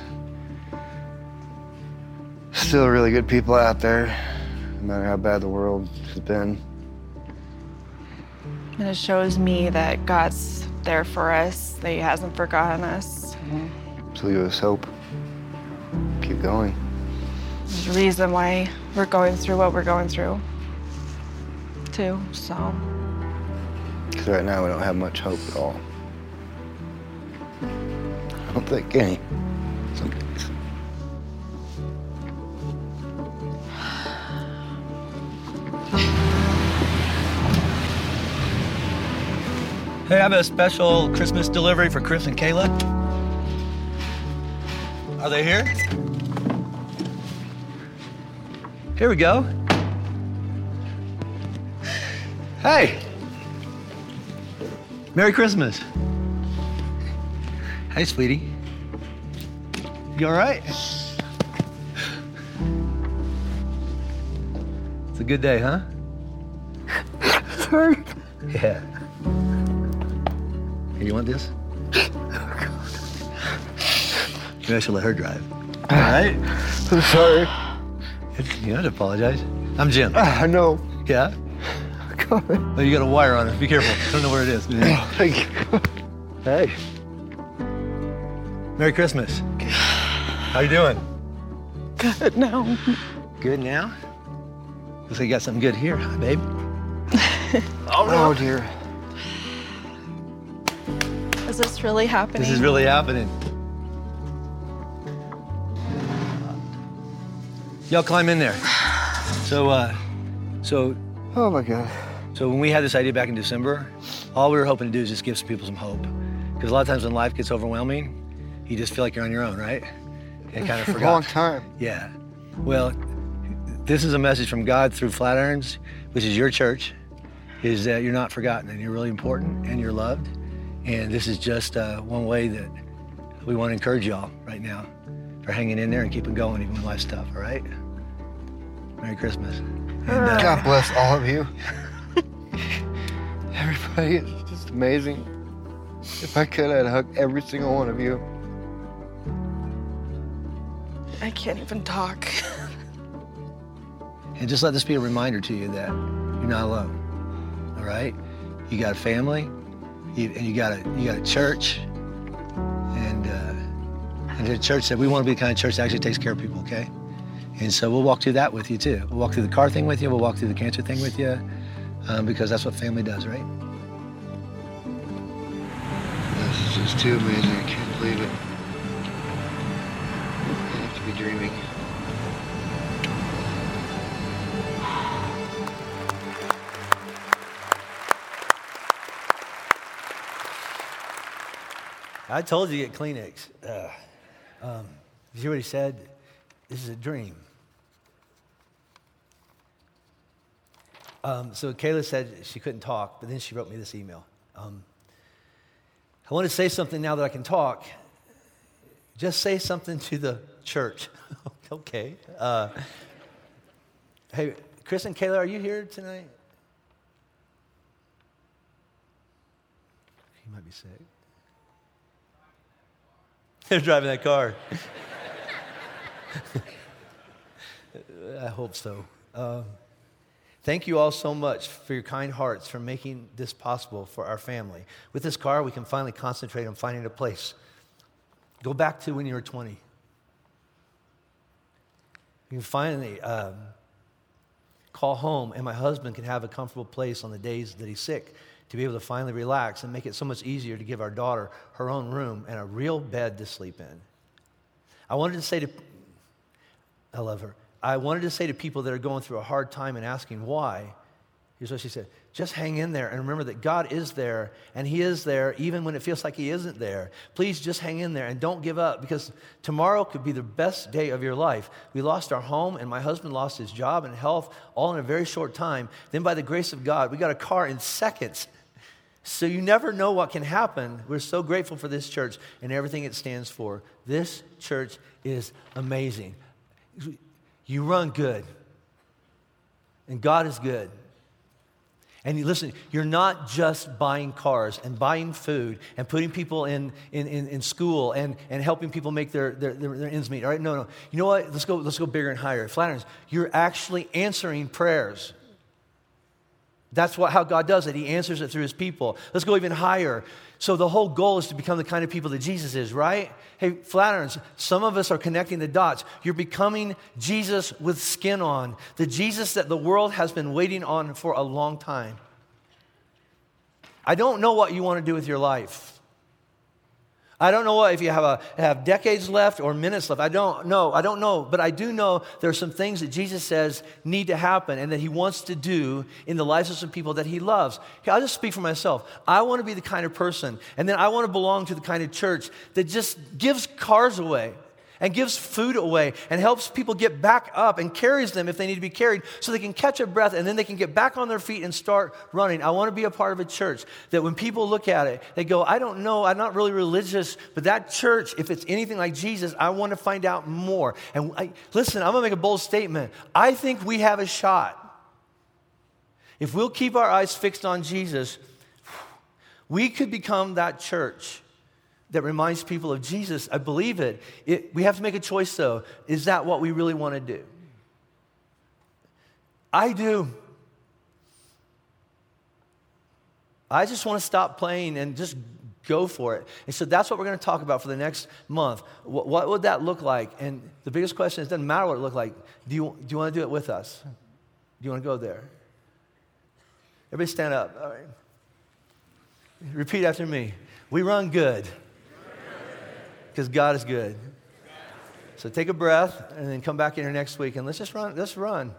still really good people out there, no matter how bad the world has been. And it shows me that God's there for us, that He hasn't forgotten us. Mm-hmm. So give us hope. Keep going. There's a reason why we're going through what we're going through, too, so. Because right now we don't have much hope at all. I don't think any. Some days. Hey, I have a special Christmas delivery for Chris and Kayla. Are they here? Here we go. Hey. Merry Christmas. Hey, sweetie. You all right? It's a good day, huh? Sorry. Yeah. Hey, you want this? Maybe I should let her drive. All right? I'm sorry. You don't have to apologize. I'm Jim. Ah, I know. Yeah? God. Oh, you got a wire on it. Be careful. I don't know where it is. Oh, thank you. Hey. Merry Christmas. How you doing? Good now. Good now? Looks like you got something good here, huh, babe? Oh, dear. Is this really happening? This is really happening. Y'all climb in there. So, uh, so, Oh, my God. so when we had this idea back in December, all we were hoping to do is just give some people some hope. Because a lot of times when life gets overwhelming, you just feel like you're on your own, right? And kind of For forgot. long time. Yeah. Well, this is a message from God through Flatirons, which is your church, is that you're not forgotten and you're really important and you're loved. And this is just uh, one way that we want to encourage y'all right now for hanging in there and keeping going even when life's tough, all right? Merry Christmas. And, uh, God bless all of you. Everybody is just amazing. If I could, I'd hug every single one of you. I can't even talk. And just let this be a reminder to you that you're not alone. All right? You got a family, you, and you got a you got a church, and uh, and the church said we want to be the kind of church that actually takes care of people. Okay? And so we'll walk through that with you too. We'll walk through the car thing with you. We'll walk through the cancer thing with you, um, because that's what family does, right? This is just too amazing. I can't believe it. I told you to get Kleenex. Uh, um, you hear what he said? This is a dream. Um, so Kayla said she couldn't talk, but then she wrote me this email. Um, I want to say something now that I can talk. Just say something to the church. okay. Uh, hey, Chris and Kayla, are you here tonight? You might be sick. They're driving that car. I hope so. Um, thank you all so much for your kind hearts for making this possible for our family. With this car, we can finally concentrate on finding a place. Go back to when you were 20. You can finally um, call home, and my husband can have a comfortable place on the days that he's sick to be able to finally relax and make it so much easier to give our daughter her own room and a real bed to sleep in. I wanted to say to, I love her. I wanted to say to people that are going through a hard time and asking why, here's what she said just hang in there and remember that God is there and He is there even when it feels like He isn't there. Please just hang in there and don't give up because tomorrow could be the best day of your life. We lost our home and my husband lost his job and health all in a very short time. Then, by the grace of God, we got a car in seconds. So you never know what can happen. We're so grateful for this church and everything it stands for. This church is amazing. You run good, and God is good. And you listen, you're not just buying cars and buying food and putting people in, in, in, in school and, and helping people make their, their, their, their ends meet. All right, no, no. You know what? Let's go, let's go bigger and higher. Flatirons, you're actually answering prayers. That's what, how God does it. He answers it through his people. Let's go even higher. So the whole goal is to become the kind of people that Jesus is, right? Hey, Flatirons, some of us are connecting the dots. You're becoming Jesus with skin on, the Jesus that the world has been waiting on for a long time. I don't know what you want to do with your life. I don't know what if you have, a, have decades left or minutes left. I don't know. I don't know. But I do know there are some things that Jesus says need to happen and that he wants to do in the lives of some people that he loves. I'll just speak for myself. I want to be the kind of person, and then I want to belong to the kind of church that just gives cars away and gives food away and helps people get back up and carries them if they need to be carried so they can catch a breath and then they can get back on their feet and start running. I want to be a part of a church that when people look at it, they go, I don't know, I'm not really religious, but that church, if it's anything like Jesus, I want to find out more. And I, listen, I'm going to make a bold statement. I think we have a shot. If we'll keep our eyes fixed on Jesus, we could become that church that reminds people of Jesus. I believe it. it. We have to make a choice, though. Is that what we really want to do? I do. I just want to stop playing and just go for it. And so that's what we're going to talk about for the next month. What, what would that look like? And the biggest question is it doesn't matter what it looked like. Do you, do you want to do it with us? Do you want to go there? Everybody stand up. All right. Repeat after me. We run good because God is good. So take a breath and then come back in here next week and let's just run, let's run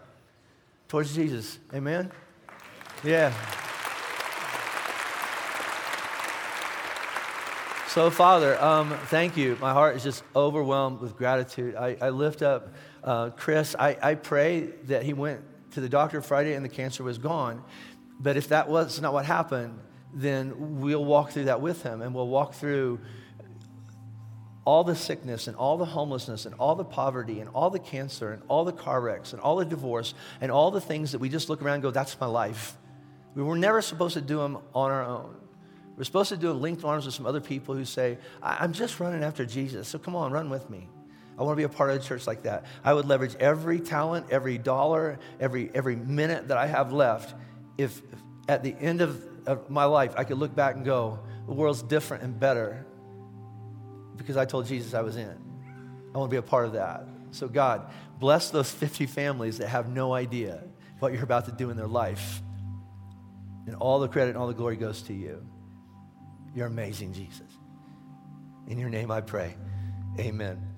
towards Jesus. Amen? Yeah. So, Father, um, thank you. My heart is just overwhelmed with gratitude. I, I lift up uh, Chris. I, I pray that he went to the doctor Friday and the cancer was gone. But if that was not what happened, then we'll walk through that with him and we'll walk through all the sickness and all the homelessness and all the poverty and all the cancer and all the car wrecks and all the divorce and all the things that we just look around and go, that's my life. We were never supposed to do them on our own. We're supposed to do a linked arms with some other people who say, I'm just running after Jesus, so come on, run with me. I want to be a part of a church like that. I would leverage every talent, every dollar, every, every minute that I have left if, if at the end of, of my life I could look back and go, the world's different and better because I told Jesus I was in. I want to be a part of that. So, God, bless those 50 families that have no idea what you're about to do in their life. And all the credit and all the glory goes to you. You're amazing, Jesus. In your name I pray. Amen.